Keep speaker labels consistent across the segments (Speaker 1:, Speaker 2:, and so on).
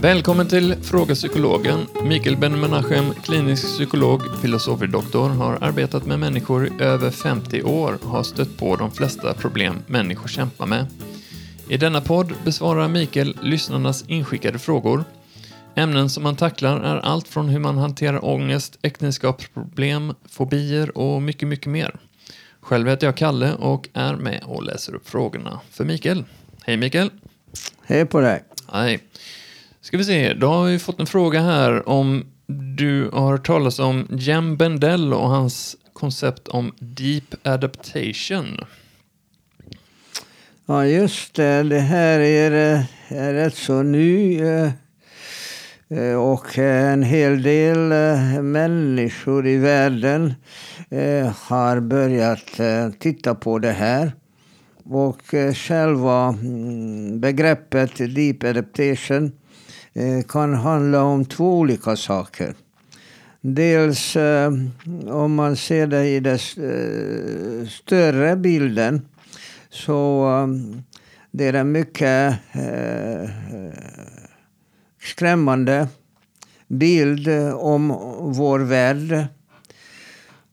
Speaker 1: Välkommen till Fråga Psykologen. Mikael Ben-Menachem, klinisk psykolog, filosofie doktor, har arbetat med människor i över 50 år och har stött på de flesta problem människor kämpar med. I denna podd besvarar Mikael lyssnarnas inskickade frågor. Ämnen som man tacklar är allt från hur man hanterar ångest, äktenskapsproblem, fobier och mycket, mycket mer. Själv heter jag Kalle och är med och läser upp frågorna för Mikael. Hej Mikael!
Speaker 2: Hej på dig!
Speaker 1: Hej! Ska vi se, då har vi fått en fråga här om du har hört talas om Jem Bendell och hans koncept om deep adaptation.
Speaker 2: Ja, just det. Det här är, eh, är rätt så ny. Eh, eh, och en hel del människor i världen har börjat titta på det här. Och själva mm, begreppet deep adaptation Eh, kan handla om två olika saker. Dels eh, om man ser det i den eh, större bilden så det är en mycket skrämmande bild om vår värld.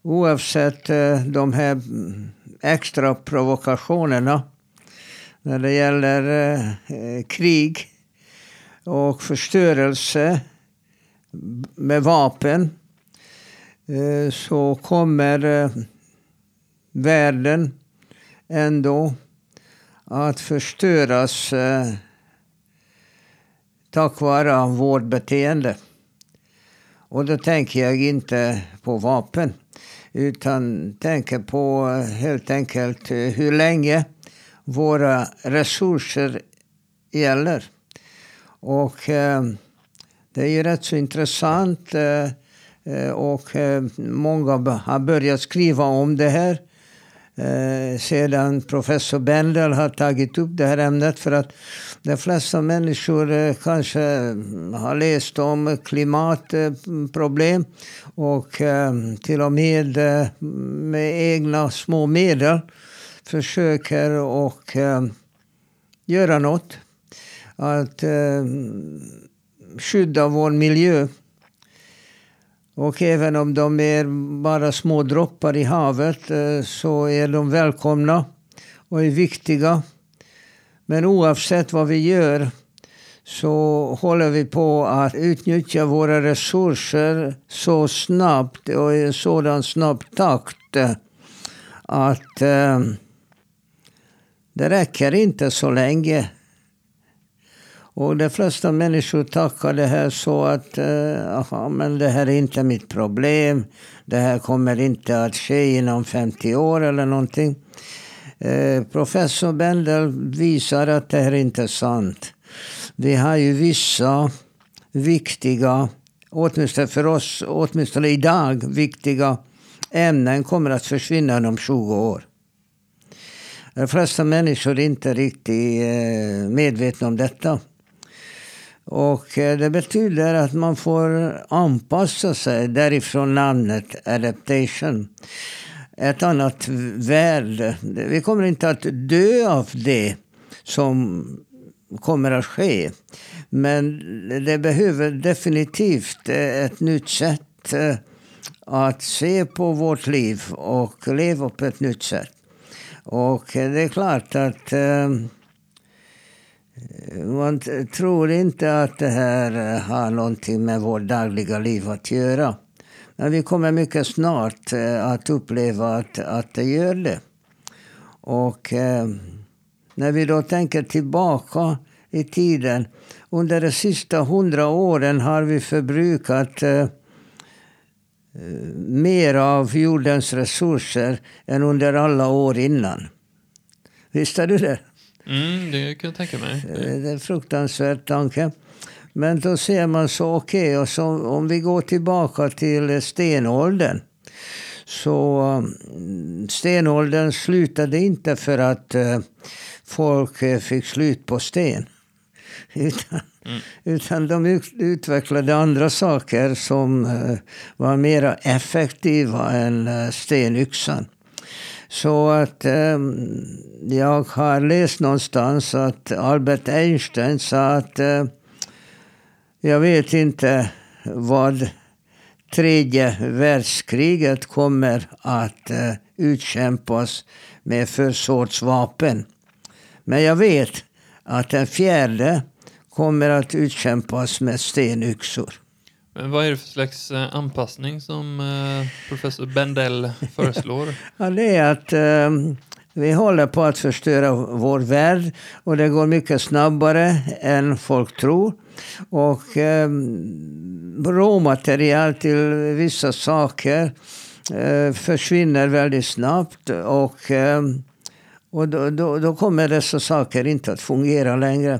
Speaker 2: Oavsett de här mm, extra provokationerna när det gäller krig och förstörelse med vapen eh, så kommer eh, världen ändå att förstöras eh, tack vare vårt beteende. Och då tänker jag inte på vapen utan tänker på helt enkelt hur länge våra resurser gäller. Och eh, det är ju rätt så intressant eh, eh och eh, många har börjat skriva om det här eh, sedan professor Bendel har tagit upp det här ämnet. För att de flesta människor eh, kanske har läst om klimatproblem och eh, till och med eh, med egna små medel försöker och eh, göra något. Att eh, skydda vår miljö. Och även om de är bara små droppar i havet eh, så är de välkomna och är viktiga. Men oavsett vad vi gör så håller vi på att utnyttja våra resurser så snabbt och i en sådan snabb takt att eh, det räcker inte så länge. Och de flesta människor tackar det här så att eh, aha, men det här är inte mitt problem. Det här kommer inte att ske inom 50 år eller någonting. Eh, professor Bendel visar att det här inte är sant. Vi har ju vissa viktiga, åtminstone för oss, åtminstone idag, viktiga ämnen kommer att försvinna inom 20 år. De flesta människor är inte riktigt eh, medvetna om detta. Och eh, det betyder att man får anpassa sig därifrån namnet adaptation. Ett annat värld. Vi kommer inte att dö av det som kommer att ske. Men det behöver definitivt eh, ett nytt sätt eh, att se på vårt liv och leva på ett nytt sätt. Och det är klart att eh, man tror inte att det här eh, har någonting med vårt dagliga liv att göra. Men vi kommer mycket snart eh, att uppleva att, att det gör det. Och eh, när vi då tänker tillbaka i tiden. Under de sista hundra åren har vi förbrukat eh, eh mer av jordens resurser än under alla år innan. Visste du det?
Speaker 1: Mm, det kan jag tänka mig.
Speaker 2: Eh, Det är en fruktansvärd tanke. Men då ser man så, okej, och så om vi går tillbaka till stenåldern. Så mm, stenåldern slutade inte för att eh, folk eh, fick slut på sten. Utan, utan de ut- utvecklade andra saker som var mer effektiva än stenyxan. Så att eh, jag har läst någonstans att Albert Einstein sa att eh, Jag vet inte vad tredje världskriget kommer att eh, utkämpas med för sorts vapen. Men jag vet att den fjärde kommer att utkämpas med stenyxor.
Speaker 1: Men vad är det för slags eh, anpassning som eh, professor Bendel föreslår?
Speaker 2: ja, det är att um, vi håller på att förstöra vår värld och det går mycket snabbare än folk tror. Och eh, råmaterial till vissa saker eh, försvinner väldigt snabbt. Och, eh, och då, då, då, kommer dessa saker inte att fungera längre.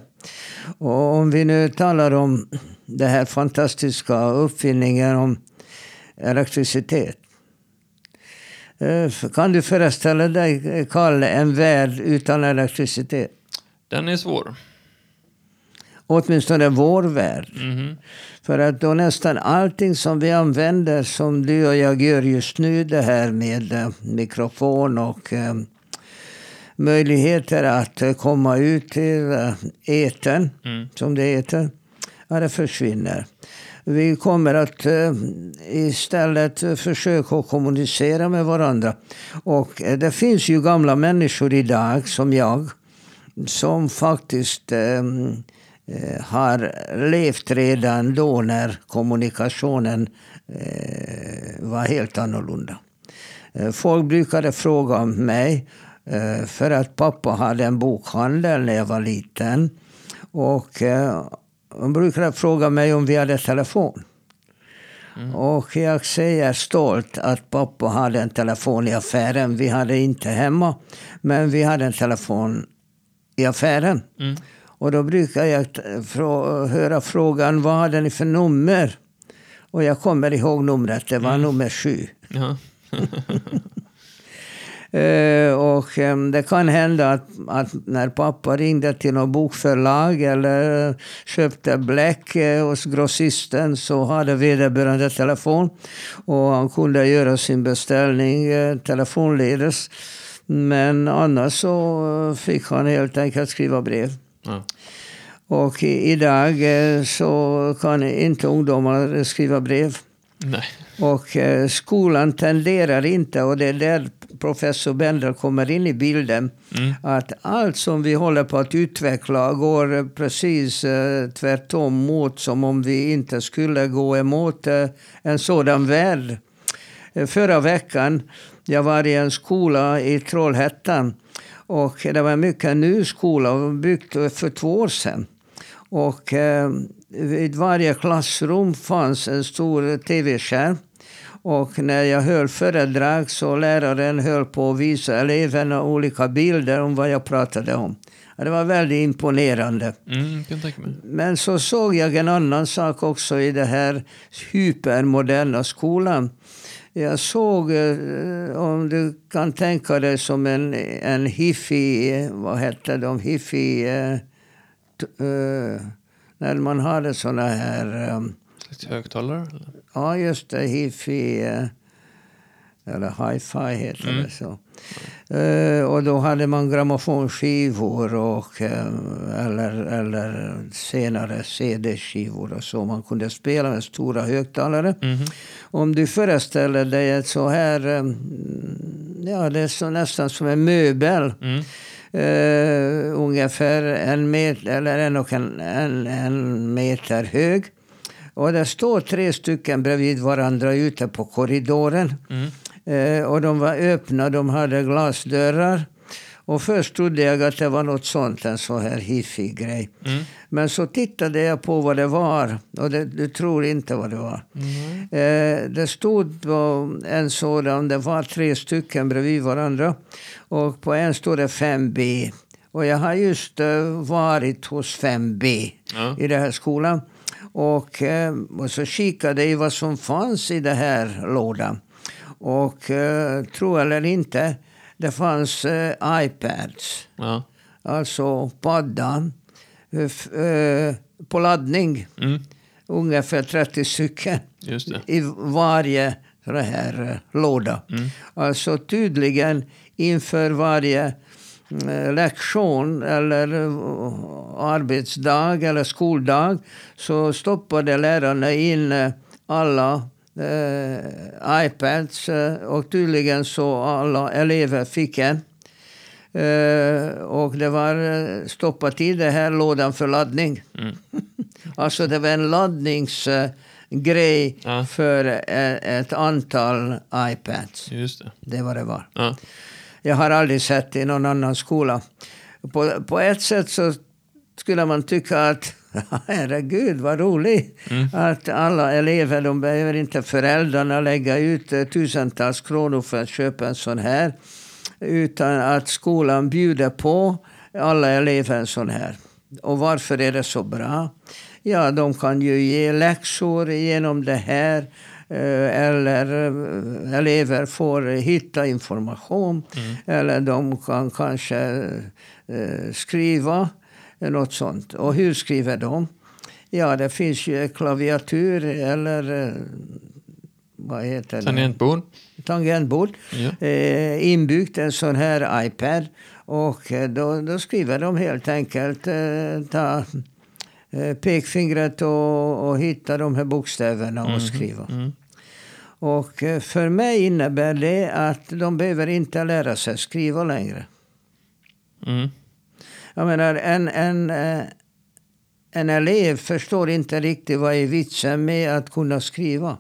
Speaker 2: Och om vi nu talar om den här fantastiska uppfinningen om elektricitet. Eh, kan du föreställa dig, Kalle, en värld utan elektricitet?
Speaker 1: Den är svår.
Speaker 2: Åtminstone vår värld.
Speaker 1: Mm.
Speaker 2: För att då nästan allting som vi använder, som du och jag gör just nu, det här med eh, mikrofon och eh, möjligheter att eh, komma ut till eh, eten, mm. som det heter, ja, det försvinner. Vi kommer att eh, istället försöka kommunicera med varandra. Och det finns ju gamla människor idag, som jag, som faktiskt ehm, eh, har levt redan då när kommunikationen var helt annorlunda. Folk brukade fråga mig, för att pappa hade en bokhandel när jag var liten. Och de brukade fråga mig om vi hade telefon. Mm. Och jag säger stolt att pappa hade en telefon i affären. Vi hade inte hemma, men vi hade en telefon i affären. Mm. Och då brukar jag höra frågan, vad hade ni för nummer? Och jag kommer ihåg numret, det var mm. nummer sju. Eh, och ehm, det kan hända att, att, när pappa ringde till något bokförlag eller köpte bläck eh, hos grossisten så hade vederbörande telefon. Och han kunde göra sin beställning eh, telefonledes. Men annars så fick han helt enkelt skriva brev. Ja. Och idag så kan inte ungdomar skriva brev.
Speaker 1: Nej.
Speaker 2: Och skolan tenderar inte, och det är där professor Bender kommer in i bilden. Mm. Att allt som vi håller på att utveckla går precis eh, tvärtom mot som om vi inte skulle gå emot eh, en sådan värld. Eh, förra veckan jag var i en skola i Trollhättan. Och det var en mycket ny skola, byggt för två år sedan. Och eh, vid varje klassrum fanns en stor tv-skärm. Och när jag höll föredrag så läraren höll på att visa eleverna olika bilder om vad jag pratade om. Det var väldigt imponerande.
Speaker 1: Mm,
Speaker 2: Men så såg jag en annan sak också i den här hypermoderna skolan. Jag såg, eh, om du kan tänka dig som en, en hifi, vad hette de, hifi... Uh, när man hade såna här... Um,
Speaker 1: högtalare?
Speaker 2: Ja, just det. Hifi. Eh, eller hi-fi heter mm. det så. Uh, och då hade man grammofonskivor och, uh, eller, eller senare CD-skivor och så. Man kunde spela med stora högtalare. Mm. Om du föreställer dig ett så här, um, ja det är så nästan som en möbel. Mm. Uh, ungefär en meter, eller en och en, en, en meter hög. Och det står tre stycken bredvid varandra ute på korridoren. Mm. Eh, och de var öppna, de hade glasdörrar. Och först trodde jag att det var något sånt, en sån här hiffig grej. Mm. Men så tittade jag på vad det var och det, du tror inte vad det var. Mm. Eh, det stod en sådan, det var tre stycken bredvid varandra. Och på en stod det 5B. Och jag har just uh, varit hos 5B ja. i den här skolan. Och, eh, och så kikade jag vad som fanns i den här lådan. Och eh, tro eller inte, det fanns eh, iPads. Ja. Alltså padda eh, på laddning. Mm. Ungefär 30 stycken i varje så här, låda. Mm. Alltså tydligen inför varje eh, lektion eller eh, arbetsdag eller skoldag så stoppade lärarna in eh, alla eh, iPads och tydligen så alla elever fick en. Eh, och det var stoppat i den här lådan för laddning. Mm. alltså det var en laddningsgrej ja. för ett antal iPads.
Speaker 1: Just det.
Speaker 2: det var det var. Ja. Jag har aldrig sett i någon annan skola. På, på ett sätt så skulle man tycka att herregud vad roligt mm. att alla elever, de behöver inte föräldrarna lägga ut eh, tusentals kronor för att köpa en sån här. Utan att skolan bjuder på alla elever en sån här. Och varför är det så bra? Ja, de kan ju ge läxor genom det här. Eh, eller eh, elever får hitta information. Mm. Eller de kan kanske skriva något sånt. Och hur skriver de? Ja, det finns ju klaviatur eller vad heter det?
Speaker 1: Tangentbord.
Speaker 2: Tangentbord. Ja. Eh, inbyggt en sån här iPad. Och då, då skriver de helt enkelt eh, ta Eh, pekfingret och, och hitta de här bokstäverna och mm. skriva. Mm. Och eh, för mig innebär det att de behöver inte lära sig skriva längre. Mm. Jag menar, en, en, eh, en elev förstår inte riktigt vad är vitsen med att kunna skriva.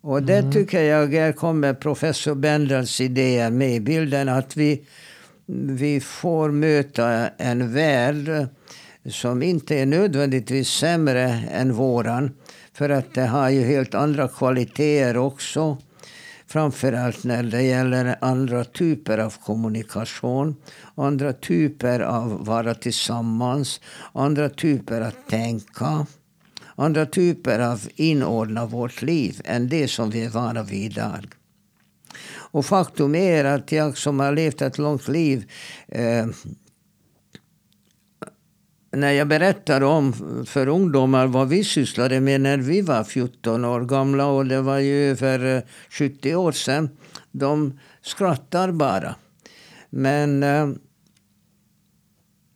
Speaker 2: Och det mm. tycker jag är, kommer professor Bendels idéer med i bilden. Att vi, vi får möta en värld som inte är nödvändigtvis sämre än våran. För att det har ju helt andra kvaliteter också. Framförallt när det gäller andra typer av kommunikation, andra typer av vara tillsammans, andra typer att tänka, andra typer av inordna vårt liv än det som vi är vana vid idag. Och faktum är att jag som har levt ett långt liv eh, när jag berättar om för ungdomar vad vi sysslade med när vi var 14 år gamla och det var ju över 70 år sedan. De skrattar bara. Men eh,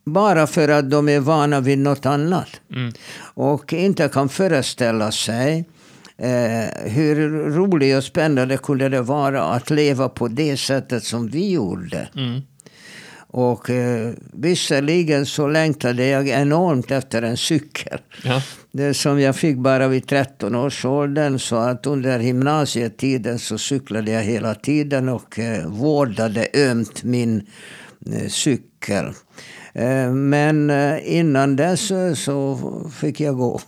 Speaker 2: bara för att de är vana vid något annat. Mm. Och inte kan föreställa sig eh, hur roligt och spännande kunde det vara att leva på det sättet som vi gjorde. Mm. Och eh, visserligen så längtade jag enormt efter en cykel. Ja. Det som jag fick bara vid 13 års åldern. Så att under gymnasietiden så cyklade jag hela tiden och eh, vårdade ömt min eh, cykel. Eh, men eh, innan dess eh, så fick jag gå.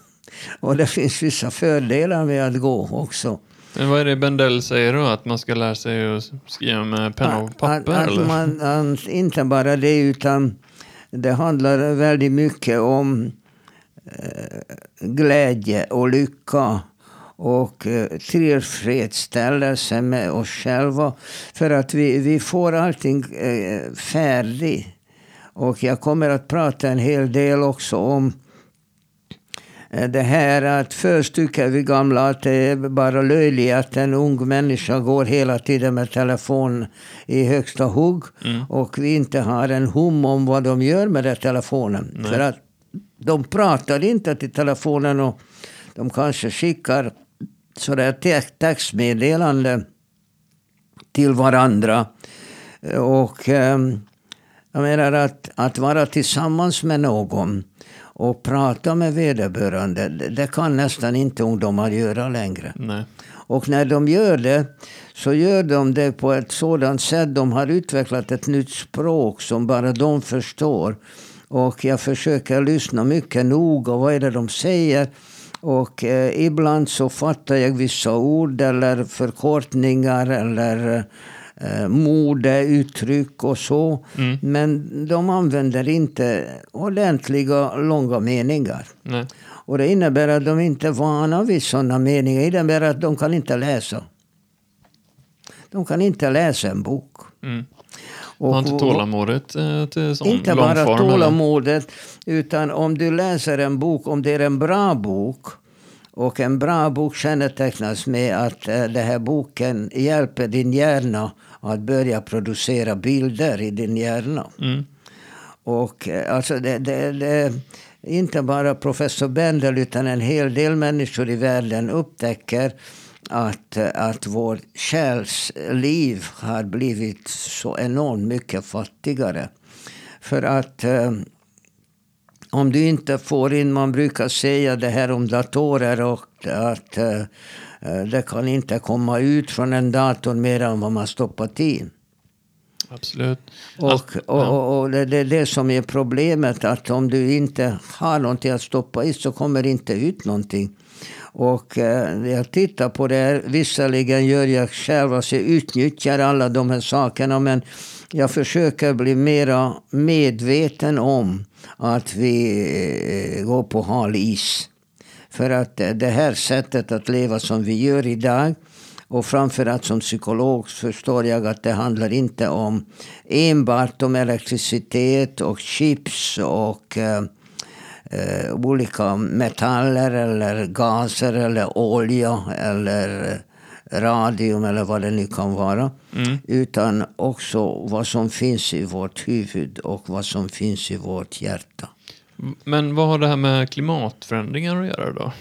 Speaker 2: Och det finns vissa fördelar med att gå också.
Speaker 1: Men vad är det Bendell säger då? Att man ska lära sig att skriva med penna och papper? Att,
Speaker 2: eller? Man, att inte bara det, utan det handlar väldigt mycket om eh, glädje och lycka och eh, tillfredsställelse med oss själva. För att vi, vi får allting eh, färdigt. Och jag kommer att prata en hel del också om det här att först tycker vi gamla att det är bara löjligt att en ung människa går hela tiden med telefon i högsta hugg. Mm. Och vi inte har en hum om vad de gör med den telefonen. Nej. För att de pratar inte till telefonen och de kanske skickar sådär textmeddelande till varandra. Och eh, jag menar att, att vara tillsammans med någon och prata med vederbörande. Det kan nästan inte ungdomar göra längre.
Speaker 1: Nej.
Speaker 2: Och när de gör det så gör de det på ett sådant sätt. De har utvecklat ett nytt språk som bara de förstår. Och jag försöker lyssna mycket noga. Vad är det de säger? Och eh, ibland så fattar jag vissa ord eller förkortningar eller eh, modeuttryck och så. Mm. Men de använder inte ordentliga långa meningar.
Speaker 1: Nej.
Speaker 2: Och det innebär att de inte är vana vid sådana meningar. Det innebär att de kan inte läsa. De kan inte läsa en bok.
Speaker 1: Mm. Och, har inte tålamodet eh, till sån
Speaker 2: Inte bara
Speaker 1: form,
Speaker 2: tålamodet, utan om du läser en bok, om det är en bra bok Och en bra bok kännetecknas med att eh, den här boken hjälper din hjärna att börja producera bilder i din hjärna.
Speaker 1: Mm.
Speaker 2: Och eh, alltså det, det, det, inte bara professor Bendel utan en hel del människor i världen upptäcker att, eh, att vår själs liv har blivit så enormt mycket fattigare. För att eh, om du inte får in, man brukar säga det här om datorer och att det kan inte komma ut från en dator mer än vad man stoppat in.
Speaker 1: Absolut.
Speaker 2: Och, och, och, och det är det som är problemet. Att om du inte har någonting att stoppa i så kommer det inte ut någonting. Och eh, jag tittar på det här. Visserligen gör jag själv, alltså jag utnyttjar alla de här sakerna. Men jag försöker bli mera medveten om att vi eh, går på hal is. För att det här sättet att leva som vi gör idag och framförallt som psykolog förstår jag att det handlar inte om enbart om elektricitet och chips och eh, eh, olika metaller eller gaser eller olja eller radium eller vad det nu kan vara.
Speaker 1: Mm.
Speaker 2: Utan också vad som finns i vårt huvud och vad som finns i vårt hjärta.
Speaker 1: Men vad har det här med klimatförändringar att göra då?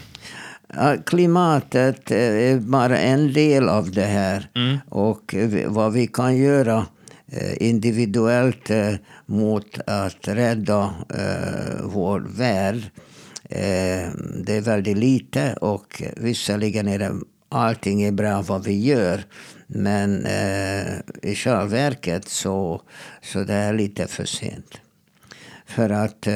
Speaker 2: Klimatet är bara en del av det här.
Speaker 1: Mm.
Speaker 2: Och vad vi kan göra eh, individuellt eh, mot att rädda eh, vår värld. Det är väldigt lite och visserligen är det allting är bra vad vi gör. Men i själva verket så, så det är lite för sent. För att eh,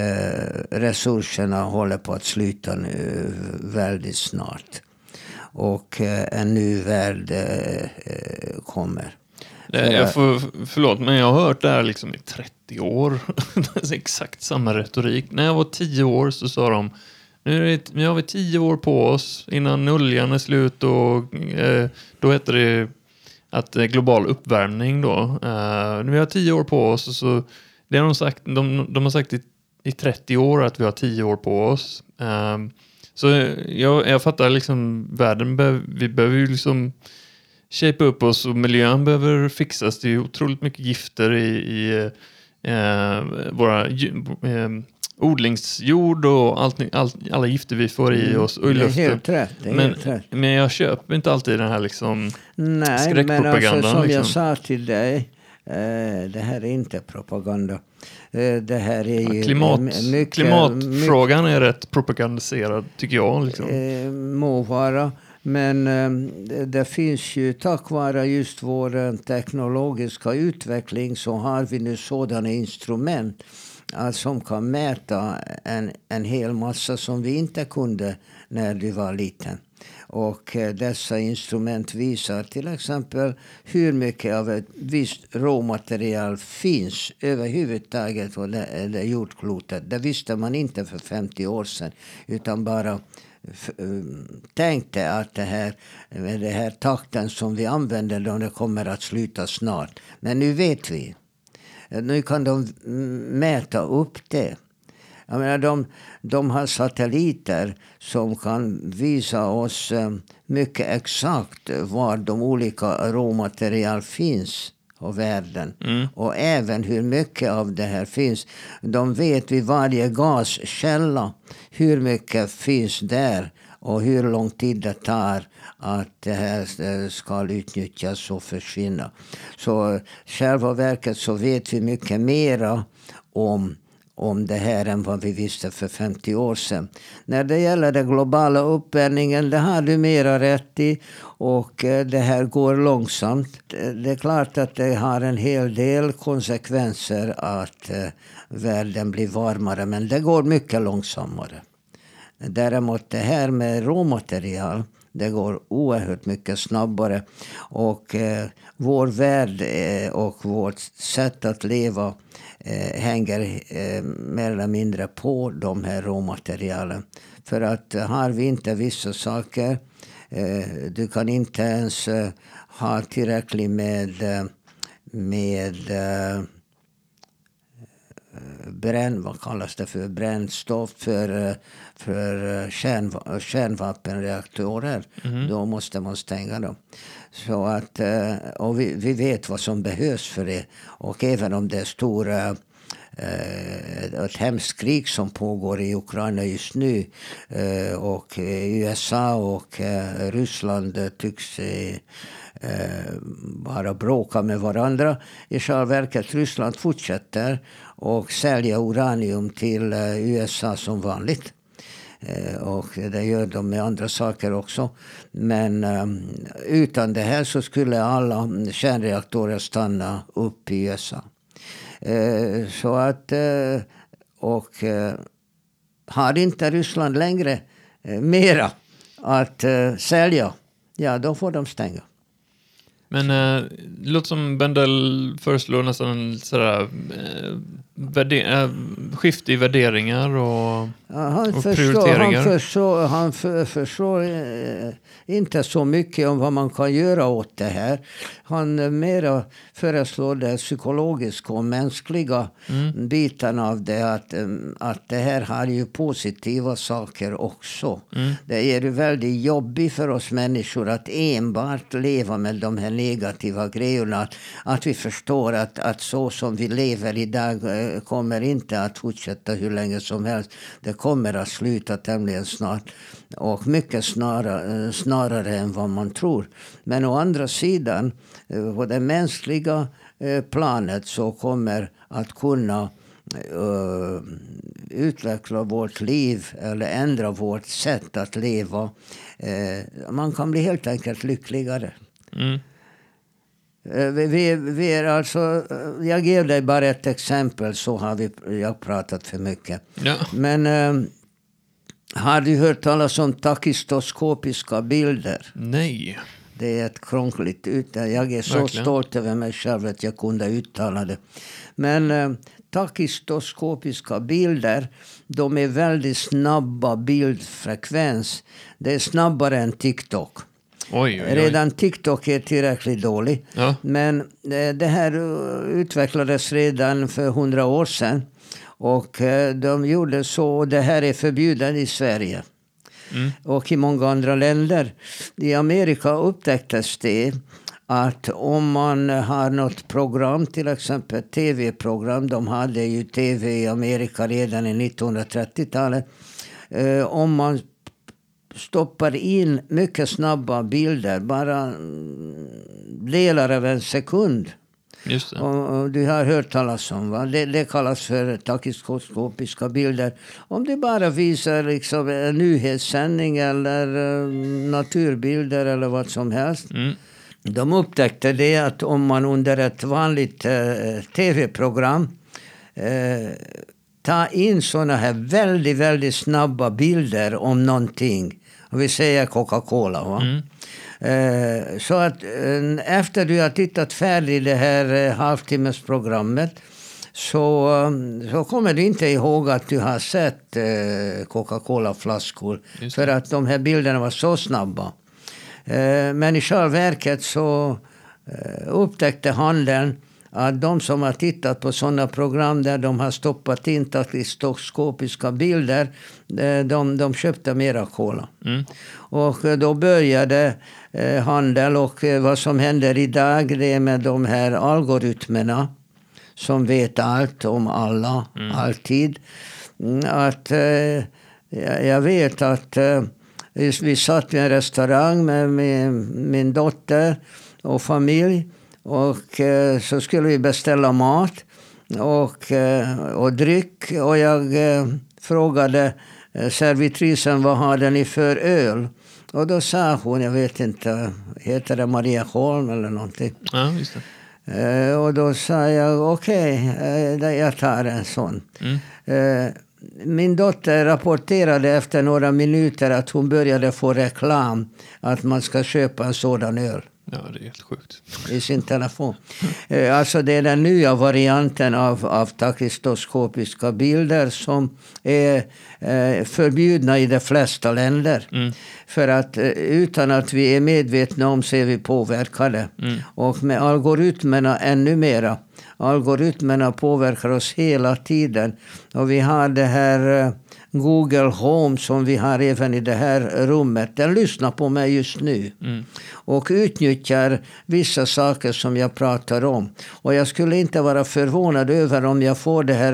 Speaker 2: resurserna håller på att sluta nu väldigt snart. Och eh, en ny värld eh, eh kommer.
Speaker 1: Jag får, förlåt, men jag har hört det här liksom i 30 år. exakt samma retorik. När jag var 10 år så sa de nu, det, nu har vi 10 år på oss innan noljan är slut och eh, då heter det att eh, global uppvärmning då. Eh, nu har 10 år på oss och så det har de sagt, de, de har sagt i, i 30 år att vi har 10 år på oss. Um, så jag, jag fattar liksom, världen be, vi behöver ju liksom shape upp oss och miljön behöver fixas. Det är otroligt mycket gifter i, i eh, våra eh, odlingsjord och allt, all, alla gifter vi får i mm. oss och i luften. Men, men jag köper inte alltid den här liksom
Speaker 2: Nej,
Speaker 1: skräckpropagandan.
Speaker 2: men alltså, som
Speaker 1: liksom.
Speaker 2: jag sa till dig det här är inte propaganda. Eh, det här är ju
Speaker 1: Klimat,
Speaker 2: mycket,
Speaker 1: klimatfrågan mycket, är rätt propagandiserad tycker jag. Liksom.
Speaker 2: Eh, må vara. Men det finns ju tack vare just vår teknologiska utveckling så har vi nu sådana instrument som kan mäta en, en hel massa som vi inte kunde när du var liten. Och eh, dessa instrument visar till exempel hur mycket av ett visst råmaterial finns överhuvudtaget på det, eh, det jordklotet. Det visste man inte för 50 år sedan. Utan bara eh, tänkte att det här, med den här takten som vi använder då det kommer att sluta snart. Men nu vet vi. Nu kan de mäta upp det. Jag menar, de, de har satelliter som kan visa oss eh, mycket exakt var de olika råmaterial finns av världen.
Speaker 1: Mm.
Speaker 2: Och även hur mycket av det här finns. De vet vid varje gaskälla hur mycket finns där och hur lång tid det tar att det här eh, ska utnyttjas och försvinna. Så själva verket så vet vi mycket mera om om det här än vad vi visste för 50 år sedan. När det gäller den globala uppvärmningen, det har du mera rätt i. Och eh, det här går långsamt. Eh, det är klart att det har en hel del konsekvenser att eh, världen blir varmare, men det går mycket långsammare. Däremot det här med råmaterial, det går oerhört mycket snabbare. Och eh, vår värld eh, och vårt sätt att leva eh, hänger eh, mer eller mindre på de här råmaterialen. För att eh, har vi inte vissa saker, eh, du kan inte ens eh, ha tillräckligt med, eh, med eh, bränn, vad kallas det för, brännstoff för, för eh, kärnva, kärnvapenreaktorer.
Speaker 1: Mhm.
Speaker 2: Då måste man stänga dem. Så att, eh, och vi, vi vet vad som behövs för det. Och även om det är stora eh, ett hemskt krig som pågår i Ukraina just nu. Och USA och Ryssland tycks bara bråka med varandra. I själva verket Ryssland fortsätter och sälja uranium till USA som vanligt. Eh, och det gör de med andra saker också. Men eh, utan det här så skulle alla kärnreaktorer stanna upp i USA. Eh, så att... Och har inte Ryssland längre mera att sälja, ja då får de stänga.
Speaker 1: Men eh, det låter som Bendel föreslår nästan sådär, eh, eh, skifte i värderingar och...
Speaker 2: Ja, Han
Speaker 1: Och
Speaker 2: förstår, han
Speaker 1: prioriteringar.
Speaker 2: förstår, han för, förstår eh, inte så mycket om vad man kan göra åt det här. Han eh, mera föreslår det psykologiska och mänskliga
Speaker 1: Mm.
Speaker 2: biten av det. Att, eh, att det här har ju positiva saker också.
Speaker 1: Mm.
Speaker 2: Det är ju väldigt jobbigt för oss människor att enbart leva med de här negativa grejerna. Att, att vi förstår att, att så som vi lever idag eh, kommer inte att fortsätta hur länge som helst. Det kommer att sluta tämligen snart. Och mycket snarare, eh, snarare än vad man tror. Men å andra sidan, eh, på det mänskliga planet så kommer att kunna utveckla vårt liv eller ändra vårt sätt att leva. Man kan bli helt enkelt lyckligare.
Speaker 1: Mm.
Speaker 2: Eh, Vi, vi, är alltså, eh, jag ger dig bara ett exempel så har vi, jag pratat för mycket.
Speaker 1: Ja.
Speaker 2: Men eh, har du hört talas om takistoskopiska bilder?
Speaker 1: Nej.
Speaker 2: Det är ett krångligt ut. Jag är så
Speaker 1: Verkligen.
Speaker 2: stolt över mig själv att jag kunde uttala det. Men eh, takistoskopiska bilder, de är väldigt snabba bildfrekvens. Det är snabbare än TikTok.
Speaker 1: Oj, oj, oj.
Speaker 2: Redan TikTok är tillräckligt dålig.
Speaker 1: Ja.
Speaker 2: Men eh, det här eh, utvecklades redan för hundra år sedan. Och eh, de gjorde så, och det här är förbjudet i Sverige.
Speaker 1: Mm.
Speaker 2: Och i många andra länder. I Amerika upptäcktes det att om man har något program, till exempel tv-program, de hade ju tv i Amerika redan i 1930-talet. Eh, om man stoppar in mycket snabba bilder, bara delar av en sekund.
Speaker 1: Just.
Speaker 2: Och, och du har hört talas om va? Det, det kallas för takiskoskopiska bilder. Om du bara visar liksom en nyhetssändning eller eh, naturbilder eller vad som helst.
Speaker 1: Mm.
Speaker 2: De upptäckte det att om man under ett vanligt eh, tv-program eh, tar in såna här väldigt, väldigt snabba bilder om någonting. Vi säger Coca-Cola. Va?
Speaker 1: Mm.
Speaker 2: Eh, så att eh, efter du har tittat färdigt det här eh, halvtimmesprogrammet så, så kommer du inte ihåg att du har sett eh, Coca-Cola-flaskor. För att de här bilderna var så snabba. Men i själva verket så upptäckte handeln att de som har tittat på sådana program där de har stoppat in takistoskopiska bilder, eh, de, de köpte mera cola.
Speaker 1: Mm.
Speaker 2: Och eh, då började eh, handel och vad som händer idag det är med de här algoritmerna som vet allt om alla, alltid. Mm, Att, jag vet att vi vi satt i en restaurang med min, min dotter och familj. Och eh, så skulle vi beställa mat och, eh, och dryck. Och jag eh, frågade servitrisen vad hade ni för öl? Och då sa hon, jag vet inte, heter det Maria Holm eller någonting?
Speaker 1: Ja, just det.
Speaker 2: Och då sa jag okej, eh, jag tar en sån.
Speaker 1: Mm.
Speaker 2: Min dotter rapporterade efter några minuter att hon började få reklam att man ska köpa en sådan öl
Speaker 1: Ja, det är helt sjukt.
Speaker 2: i sin telefon. Eh, Alltså det är den nya varianten av, av takistoskopiska bilder som är eh, förbjudna i de flesta länder.
Speaker 1: Mm.
Speaker 2: För att eh, utan att vi är medvetna om så är vi påverkade.
Speaker 1: Mm.
Speaker 2: Och med algoritmerna ännu mera. algoritmerna påverkar oss hela tiden. Och vi har det här Google Home som vi har även i det här rummet. Den lyssnar på mig just nu.
Speaker 1: Mm.
Speaker 2: Och utnyttjar vissa saker som jag pratar om. Och jag skulle inte vara förvånad över om jag får det här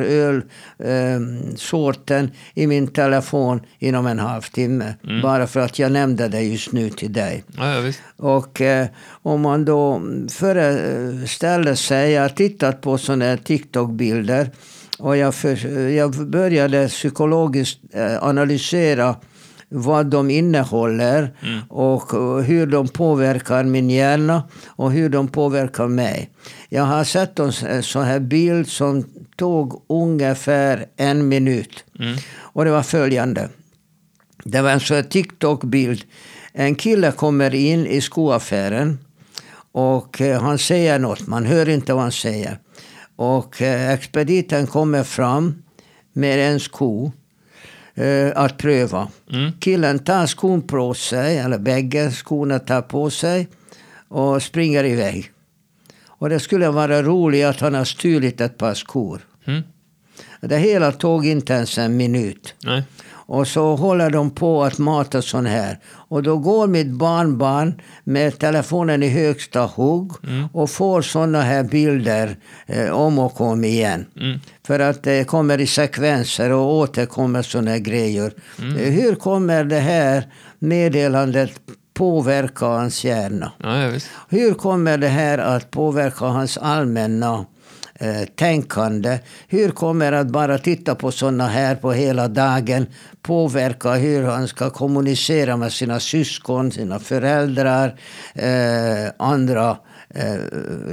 Speaker 2: ölsorten eh, i min telefon inom en halvtimme.
Speaker 1: Mm.
Speaker 2: Bara för att jag nämnde det just nu till dig.
Speaker 1: Ja, ja.
Speaker 2: Och eh, om man då föreställer sig, jag har tittat på sådana här TikTok-bilder och jag, för, jag började psykologiskt eh, analysera vad de innehåller
Speaker 1: Mm.
Speaker 2: och eh, hur de påverkar min hjärna och hur de påverkar mig. Jag har sett en så- sån här bild som tog ungefär en minut.
Speaker 1: Mm.
Speaker 2: Och det var följande. Det var en sån här TikTok-bild. En kille kommer in i skoaffären och eh, han säger något. Man hör inte vad han säger. Och eh, expediten kommer fram med en sko eh, att pröva.
Speaker 1: Mm.
Speaker 2: Killen tar skon på sig, eller bägge skorna tar på sig och springer iväg. Och det skulle vara roligt att han har stulit ett par skor.
Speaker 1: Mm.
Speaker 2: Det hela tog inte ens en minut.
Speaker 1: Nej.
Speaker 2: Och så håller de på att mata sån här. Och då går mitt barnbarn med telefonen i högsta hugg och får såna här bilder eh, om och om igen.
Speaker 1: Mm.
Speaker 2: För att det kommer i sekvenser och återkommer såna här grejer. Eh, Hur kommer det här meddelandet påverka hans hjärna?
Speaker 1: Ja.
Speaker 2: Hur kommer det här att påverka hans allmänna eh, tänkande? Hur kommer att bara titta på sådana här på hela dagen påverka hur han ska kommunicera med sina syskon, sina föräldrar, eh, andra eh,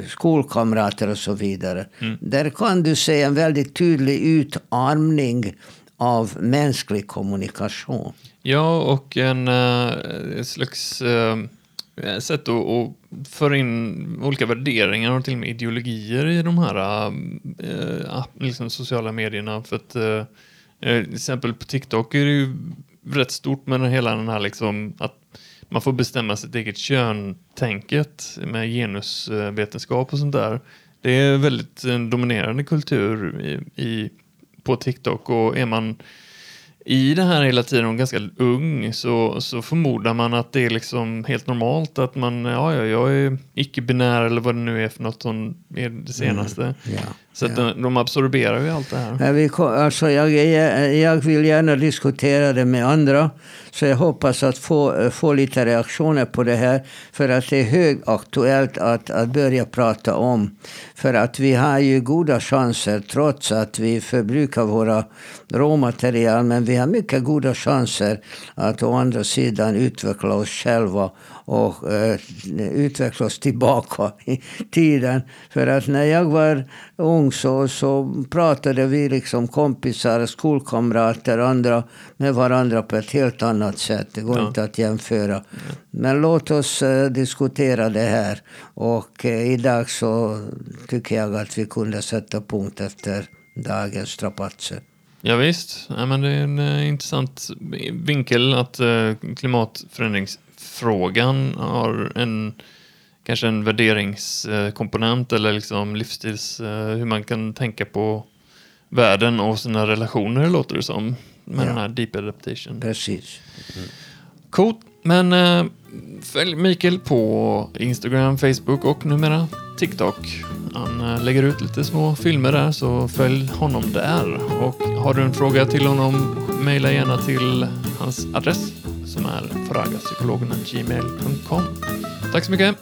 Speaker 2: skolkamrater och så vidare. Där kan du se en väldigt tydlig utarmning av mänsklig kommunikation.
Speaker 1: Ja, och en uh, slags eh, Eh, sätt att, att föra in olika värderingar och till och med ideologier i de här äh, app- liksom sociala medierna. För att äh, till exempel på TikTok är det ju rätt stort med hela den här liksom att man får bestämma sitt eget kön-tänket med genusvetenskap och sånt där. Det är väldigt en dominerande kultur i, i, på TikTok och är man i det här hela tiden och ganska ung så, så förmodar man att det är liksom helt normalt att man, ja, ja jag är icke-binär eller vad det nu är för något som är det senaste.
Speaker 2: Ja,
Speaker 1: Så att de, de absorberar ju allt det här.
Speaker 2: Men vi, alltså jag, är- jag vill gärna diskutera det med andra. Så jag hoppas att få, få lite reaktioner på det här. För att det är högaktuellt att, att börja prata om. För att vi har ju goda chanser trots att vi förbrukar våra råmaterial. Men vi har mycket goda chanser att å andra sidan utveckla oss själva och eh, utveckla oss tillbaka i tiden. För att när jag var ung så, så pratade vi liksom kompisar, skolkamrater, andra med varandra på ett helt annat sätt. Det går
Speaker 1: Ja.
Speaker 2: inte att jämföra. Men låt oss eh, diskutera det här. Och eh, idag så tycker jag att vi kunde sätta punkt efter dagens strapatser.
Speaker 1: Ja, visst. Ja, men det är en eh, intressant vinkel att eh, klimatförändringsfrågan har en kanske en värderingskomponent eller liksom livsstils, eh, hur man kan tänka på världen och sina relationer låter det som. Med
Speaker 2: Ja.
Speaker 1: den här deep adaptation.
Speaker 2: Precis.
Speaker 1: Coolt. Men eh, följ Mikael på Instagram, Facebook och numera TikTok. Han eh, lägger ut lite små filmer där, så följ honom där. Och har du en fråga till honom, mejla gärna till hans adress som är fragapsykologerna.gmail.com. Tack så mycket!